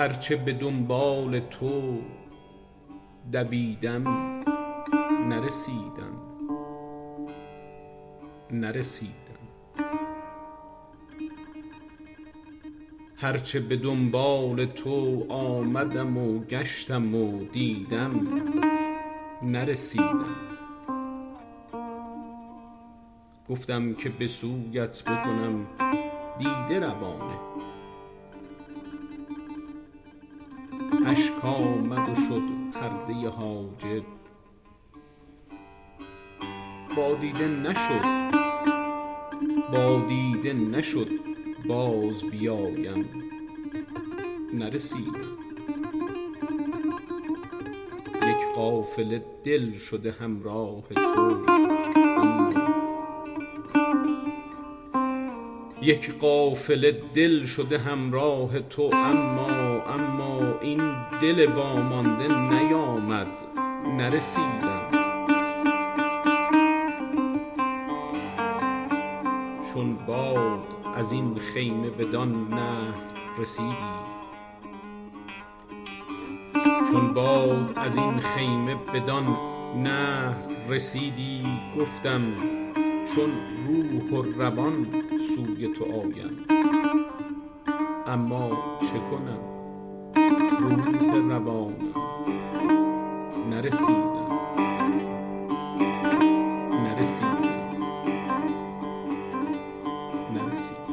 هرچه به دنبال تو دویدم نرسیدم. نرسیدم. هرچه به دنبال تو آمدم و گشتم و دیدم نرسیدم. گفتم که به سویت بکنم دیده روانه. اشک آمد و شد پرده حاجب. با دیده نشد با دیده نشد باز بیایم. نرسیدم یک قافله دل شده همراه تو. یک قافله دل شده همراه تو اما اما این دل وامانده نیامد نرسیدم. چون باد از این خیمه بدان نهر رسیدی. چون باد از این خیمه بدان نهر رسیدی گفتم چون روح و روان سوی تو آیم اما چه کنم؟ روح روانم نرسیدم. نرسیدم. نرسیدم.